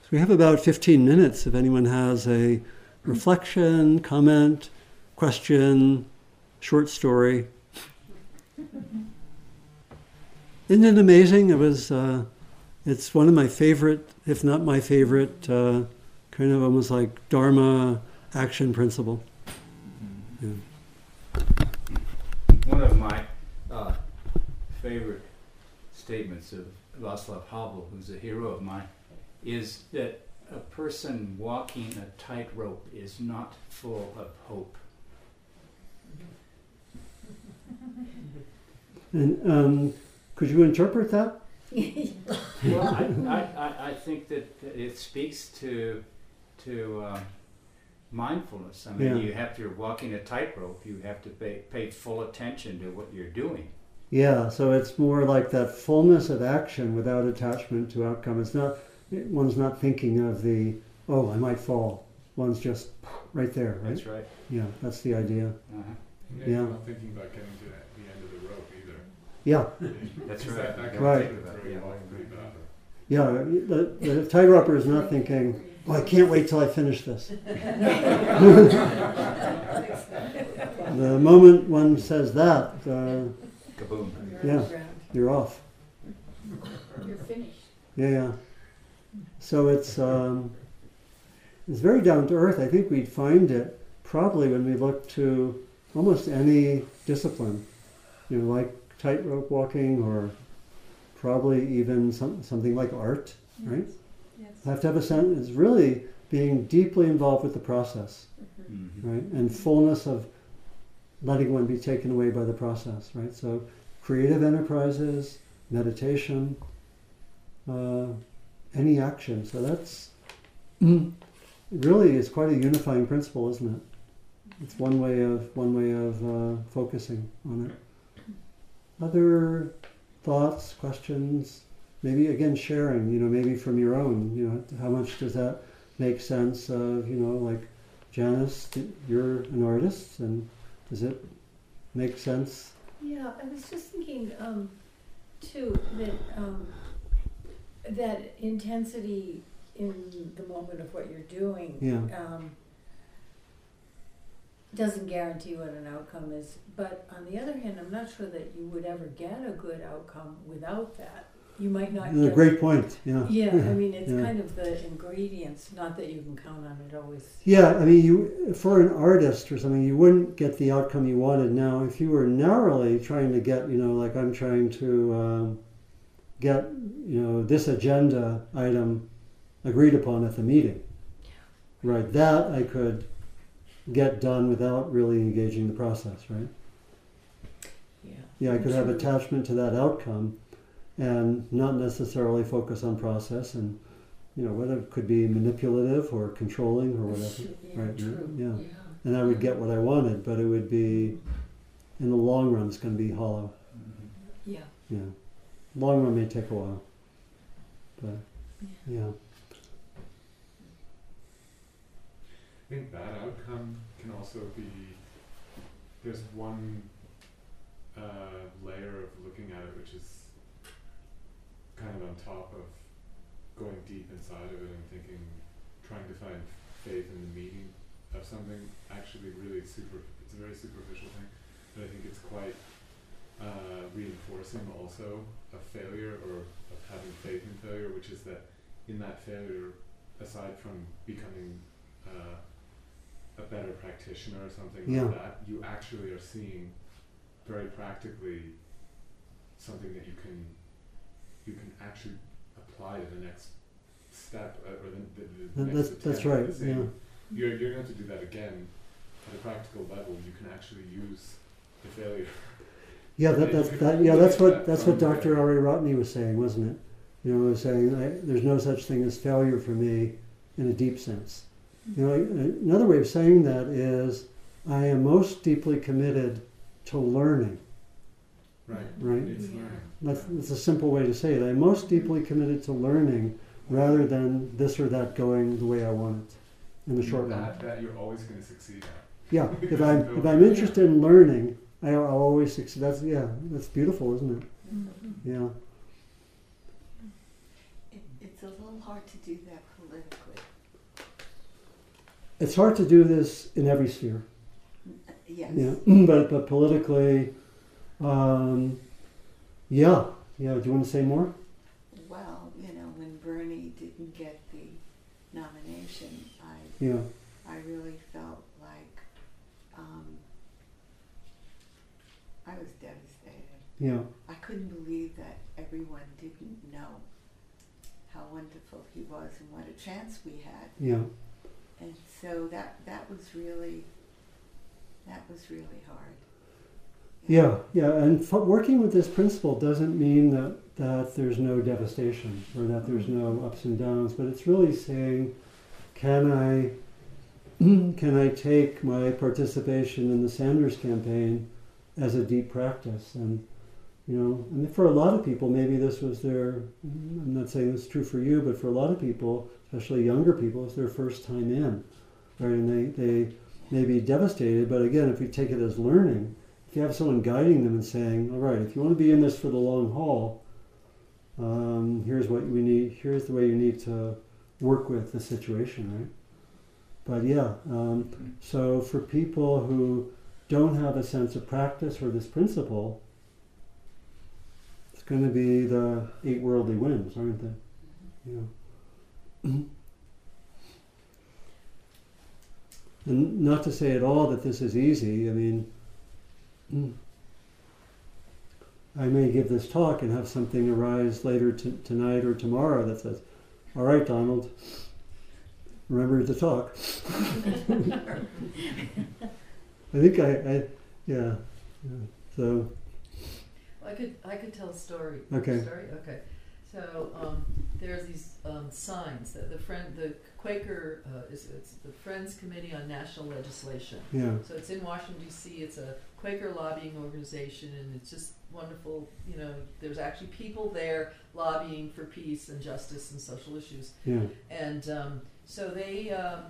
So we have about 15 minutes if anyone has a reflection, comment, question, short story. Isn't it amazing? It was. Uh, it's one of my favorite, if not my favorite, uh, kind of almost like Dharma action principle. Yeah. One of my uh, favorite statements of Václav Havel, who's a hero of mine, is that a person walking a tightrope is not full of hope. And um, could you interpret that? well, I, I, I think that it speaks to to uh, mindfulness. I mean, yeah. you have to you're walking a tightrope. You have to pay, pay full attention to what you're doing. Yeah, so it's more like that fullness of action without attachment to outcome. It's not one's not thinking of the oh I might fall. One's just right there. Right? That's right. Yeah, that's the idea. Uh-huh. Yeah, not thinking about getting to that the end of the rope either. yeah. That's right. That right. Yeah, the, the tightroper is not thinking, oh, I can't wait till I finish this. the moment one says that, uh, kaboom. Yeah, you're off. You're finished. Yeah, yeah. So it's um, it's very down to earth. I think we'd find it probably when we look to almost any discipline. You know, like tightrope walking or probably even some, something like art, yes. right? Yes. I Have to have a sense, it's really being deeply involved with the process, mm-hmm. right? And fullness of letting one be taken away by the process, right? So creative enterprises, meditation, uh, any action. So that's really it's quite a unifying principle, isn't it? It's one way of one way of uh, focusing on it other thoughts, questions, maybe again sharing, you know, maybe from your own, you know, how much does that make sense of, you know, like Janice, you're an artist, and does it make sense? Yeah, I was just thinking um, too that um, that intensity in the moment of what you're doing. Yeah. Um, doesn't guarantee what an outcome is. But on the other hand, I'm not sure that you would ever get a good outcome without that. you might not get. great point, yeah. Yeah, I mean, it's Yeah. kind of the ingredients, not that you can count on it always. Yeah, I mean, you for an artist or something, you wouldn't get the outcome you wanted. Now, if you were narrowly trying to get, you know, like I'm trying to um, get, you know, this agenda item agreed upon at the meeting, right? That I could get done without really engaging the process, right? Yeah. Yeah, I could have attachment to that outcome, and not necessarily focus on process and. You know, whether it could be manipulative or controlling or whatever. Yeah, Right, true, yeah. yeah. and I would get what I wanted, but it would be, in the long run, it's going to be hollow. Mhm. Yeah, Yeah, long run may take a while, but yeah. yeah, I think that outcome can also be there's one uh, layer of looking at it which is kind of on top of going deep inside of it and thinking, trying to find faith in the meaning of something. Actually, really super. It's a very superficial thing, but I think it's quite uh, reinforcing also of failure or of having faith in failure, which is that in that failure, aside from becoming uh, a better practitioner or something Yeah. like that, you actually are seeing very practically something that you can you can actually apply to the next step uh, or the, the, the That- next that's that's right. Yeah, You're you're going to do that again at a practical level. You can actually use the failure. Yeah, that, that's that. Yeah, that's what that's what Dr. Ariyaratne was saying, wasn't it? You know, he was saying I, there's no such thing as failure for me in a deep sense. You know, another way of saying that is I am most deeply committed to learning. Right. Right. It's Yeah. learning. That's, that's a simple way to say it. I'm most deeply committed to learning rather than this or that going the way I want it in the short run. that, that you're always going to succeed at. Yeah, if I'm if I'm interested in learning, I, I'll always succeed. That's yeah, that's beautiful, isn't it? Mhm. Yeah, It, it's a little hard to do that politically. it's hard to do this in every sphere. N- Yes. Yeah, but but politically, um, yeah, yeah. Do you want to say more? Well, you know, when Bernie didn't get the nomination, I Yeah, I really felt like um, I was devastated. Yeah, I couldn't believe that everyone didn't know how wonderful he was and what a chance we had. yeah, And so that that was really that was really hard. yeah, yeah. And f- working with this principle doesn't mean that that there's no devastation or that there's no ups and downs, but it's really saying, can I can I take my participation in the Sanders campaign as a deep practice? And you know, mean, for a lot of people, maybe this was their. I'm not saying this is true for you, but for a lot of people, especially younger people, it's their first time in, right? And they they may be devastated. But again, if we take it as learning, if you have someone guiding them and saying, "All right, if you want to be in this for the long haul, um, here's what we need. Here's the way you need to work with the situation, right?" But yeah, um, so for people who don't have a sense of practice or this principle, going to be the eight worldly winds, aren't they? Yeah. Mm-hmm. And not to say at all that this is easy. I mean, I may give this talk and have something arise later t- tonight or tomorrow that says, "All right, Donald, remember to talk." I think I, I yeah, yeah. So I could I could tell a story. Okay. Story. Okay. So um, there's these um, signs that the friend the Quaker uh, is it's the Friends Committee on National Legislation. yeah, So it's in Washington D.C. It's a Quaker lobbying organization, and it's just wonderful. You know, there's actually people there lobbying for peace and justice and social issues. yeah, And um, so they, um,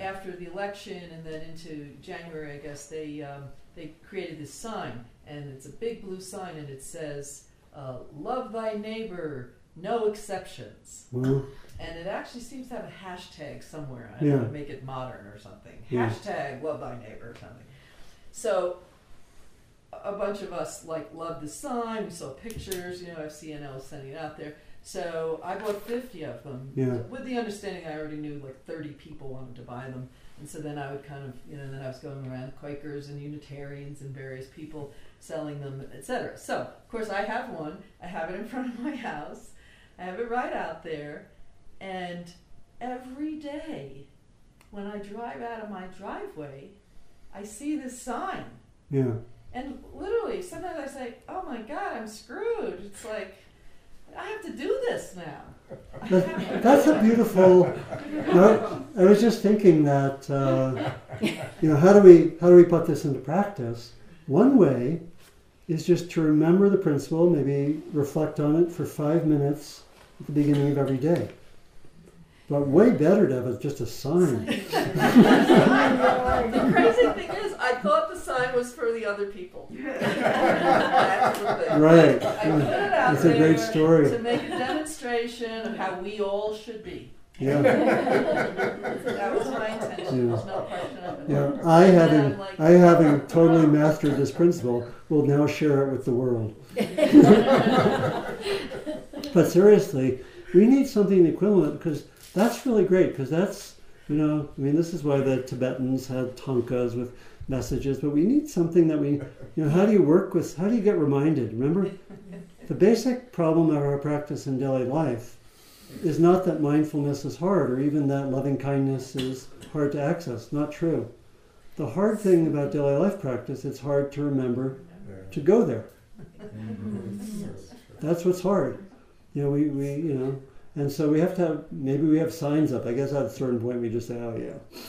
after the election and then into January, I guess they um, they created this sign, and it's a big blue sign, and it says, uh, "Love thy neighbor, no exceptions." well, And it actually seems to have a hashtag somewhere. I Yeah. know, make it modern or something. Yeah. Hashtag love thy neighbor or something. So a bunch of us like loved the sign. We saw pictures. You know, FCNL was sending it out there. So I bought 50 of them Yeah. with the understanding I already knew like 30 people wanted to buy them. And so then I would kind of, you know, then I was going around Quakers and Unitarians and various people selling them, etc. So, of course, I have one. I have it in front of my house. I have it right out there. And every day when I drive out of my driveway, I see this sign. Yeah. And literally, sometimes I say, "Oh my God, I'm screwed." It's like I have to do this now. I That, that's a it. beautiful. No, I was just thinking that uh, you know how do we how do we put this into practice? One way is just to remember the principle, maybe reflect on it for five minutes at the beginning of every day. But way better to have it just a sign. the crazy thing is, I thought the sign was for the other people. That's the thing. Right. I put it out It's a great story. to make a demonstration of how we all should be. Yeah. That was my intention. There's no question of it. Yeah. I having I having totally mastered this principle will now share it with the world. but seriously, we need something equivalent because that's really great because that's you know I mean this is why the Tibetans had tankas with messages, but we need something that we you know how do you work with how do you get reminded? Remember, the basic problem of our practice in daily life is not that mindfulness is hard or even that loving kindness is hard to access. Not true. The hard thing about daily life practice, it's hard to remember to go there. That's what's hard. You know, we, we you know, and so we have to have maybe we have signs up. I guess at a certain point we just say, oh yeah,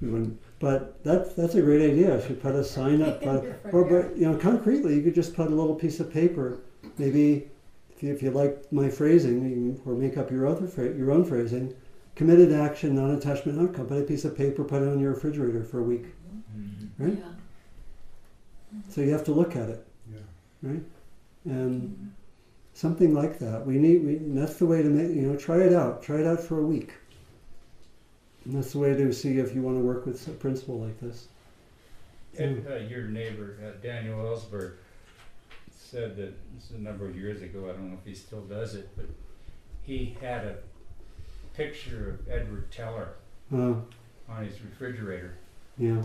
we wouldn't. But that's that's a great idea. If you put a sign up, but, or but you know, concretely, you could just put a little piece of paper. Maybe if you, if you like my phrasing, you or make up your other your own phrasing. Committed action, non-attachment outcome. Put a piece of paper, put it on your refrigerator for a week. Right? So you have to look at it Yeah. and something like that. We need. We, that's the way to make. You know, try it out. Try it out for a week. And that's the way to see if you want to work with a principle like this. Ed, uh, your neighbor, uh, Daniel Ellsberg, said that this is a number of years ago. I don't know if he still does it, but he had a picture of Edward Teller on his refrigerator. yeah.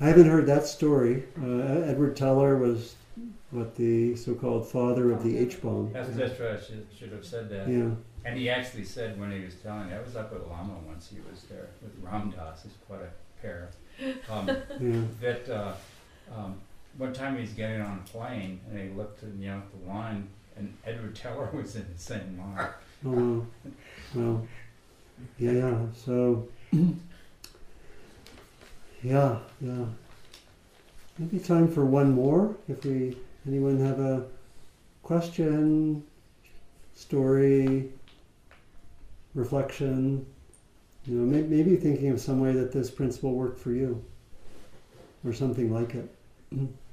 I haven't heard that story. Uh, Edward Teller was what the so-called father of the H bomb. That's, that's right. I should, should have said that. Yeah. And he actually said when he was telling, I was up at Lama once. He was there with Ram Dass. He's quite a pair. Um, Yeah. that uh, um, one time he was getting on a plane and he looked in, you know, at the line and Edward Teller was in the same line. Oh. Well, yeah, yeah. So, yeah, yeah. Maybe time for one more. If we anyone have a question, story, reflection, you know, may, maybe thinking of some way that this principle worked for you, or something like it.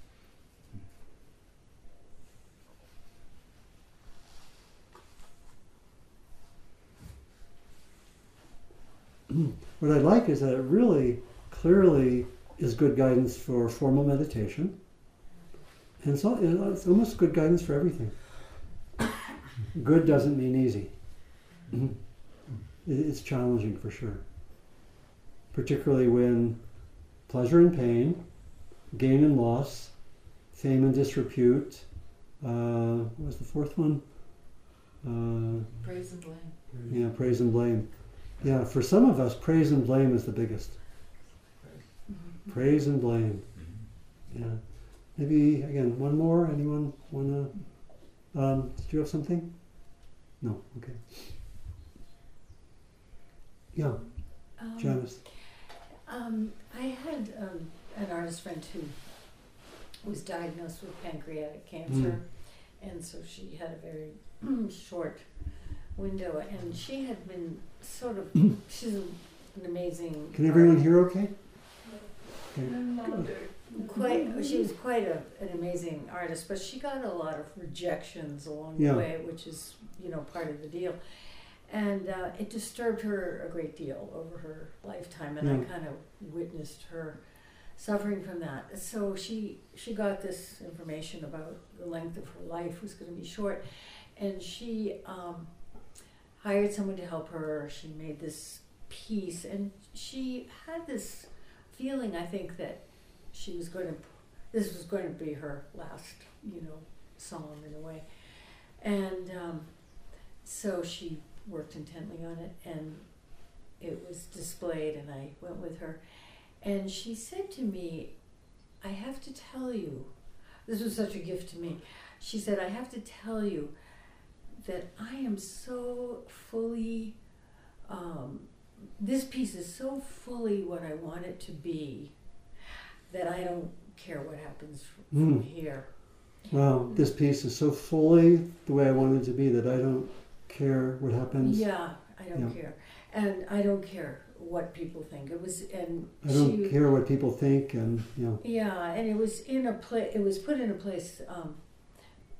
What I like is that it really clearly is good guidance for formal meditation. And it's, it's almost good guidance for everything. Good doesn't mean easy. It's challenging for sure. Particularly when pleasure and pain, gain and loss, fame and disrepute, uh, what was the fourth one? Uh, Praise and blame. yeah, praise and blame. Yeah, for some of us, praise and blame is the biggest. Praise and blame. Yeah. Maybe again, one more. Anyone wanna? Um, did you have something? No. Okay. Yeah, Um, Janice. Um, I had um, an artist friend who was diagnosed with pancreatic cancer, and so she had a very short window, and she had been sort of. she's an amazing. Can everyone artist. hear? Okay. Quite, she was quite a, an amazing artist, but she got a lot of rejections along Yeah. the way, which is you know part of the deal, and uh, it disturbed her a great deal over her lifetime. And I kind of witnessed her suffering from that. So she she got this information about the length of her life was going to be short, and she um, hired someone to help her. She made this piece, and she had this feeling, I think, that she was going to this was going to be her last, you know, song in a way, and um, so she worked intently on it, and it was displayed, and I went with her and she said to me, I have to tell you, this was such a gift to me. She said, I have to tell you that I am so fully, um, this piece is so fully what I want it to be that I don't care what happens from Mm. here. Wow, this piece is so fully the way I want it to be that I don't care what happens. Yeah, I don't Yeah. care. And I don't care what people think. It was, and I don't she, care what people think, and you know, Yeah, and it was in a place. It was put in a place um,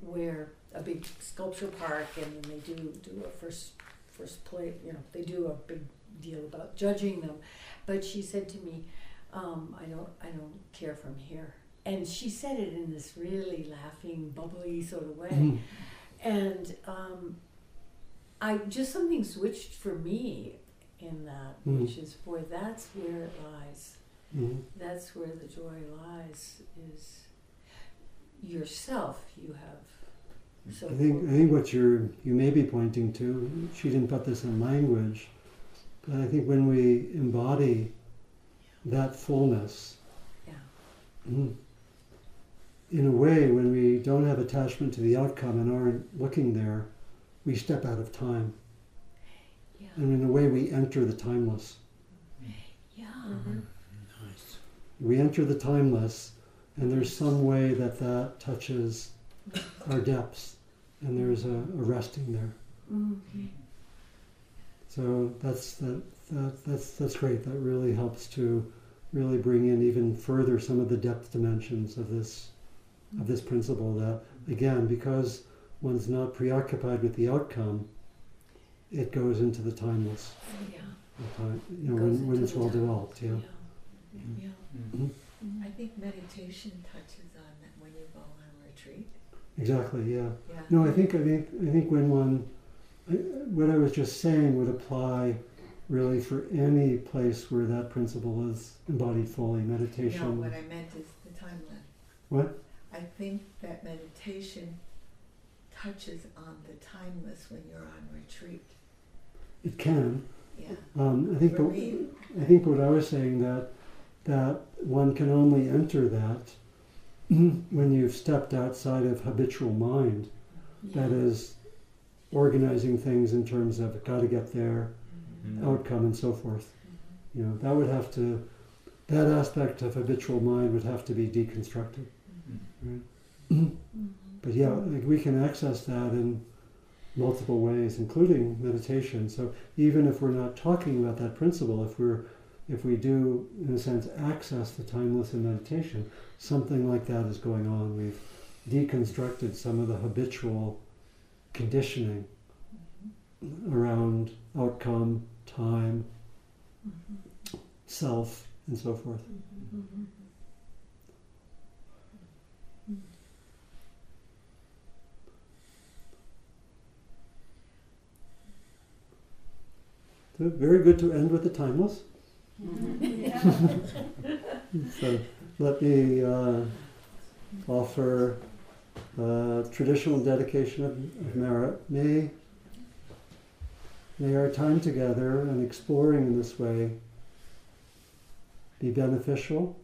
where a big sculpture park, and then they do do a first first play. You know, they do a big deal about judging them. But she said to me, um, "I don't, I don't care from here." And she said it in this really laughing, bubbly sort of way. Mhm. And um, I just something switched for me in that, Mm. which is, boy, that's where it lies Mhm. that's where the joy lies is yourself you have so I think I think what you're you may be pointing to. She didn't put this in language, but I think when we embody that fullness, yeah. mhm, in a way, when we don't have attachment to the outcome and aren't looking there, we step out of time, yeah. And in a way, we enter the timeless. yeah. Nice. We enter the timeless, and there's some way that that touches our depths, and there's a, a resting there. mm So that's that, that that's that's great. That really helps to really bring in even further some of the depth dimensions of this of this principle. That again, because one's not preoccupied with the outcome, it goes into the timeless. yeah The time, you know, Goes when, when it's well time- developed. Yeah. yeah, yeah. Mm. I think meditation touches on that when you go on retreat. Exactly. Yeah. Yeah. No, I think I think I think when one, what I was just saying would apply really for any place where that principle is embodied fully. Meditation. No, what I meant is the timeline. What? I think that meditation touches on the timeless when you're on retreat. It can. Yeah. Um, I think. Me, I think what I was saying that that one can only enter that when you've stepped outside of habitual mind. That is organizing things in terms of got to get there, Mm. outcome, and so forth. You know, that would have to, that aspect of habitual mind would have to be deconstructed. Right? Mhm. But yeah, like we can access that in multiple ways, including meditation. So even if we're not talking about that principle, if we're if we do, in a sense, access the timeless in meditation, something like that is going on. We've deconstructed some of the habitual conditioning around outcome, time, Mhm. self, and so forth. Mhm. So very good to end with the timeless. So let me uh, offer uh, traditional dedication of, of merit. May, may our time together and exploring in this way be beneficial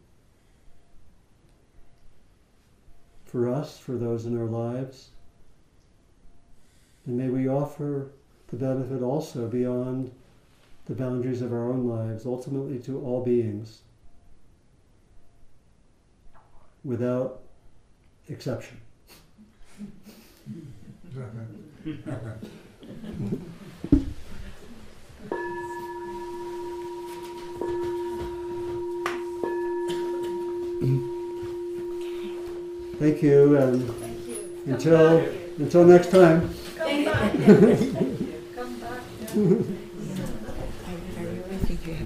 for us, for those in our lives. And may we offer the benefit also beyond the boundaries of our own lives, ultimately to all beings, without exception. Thank you, and until until next time. Come back. Come back. I, I really think you have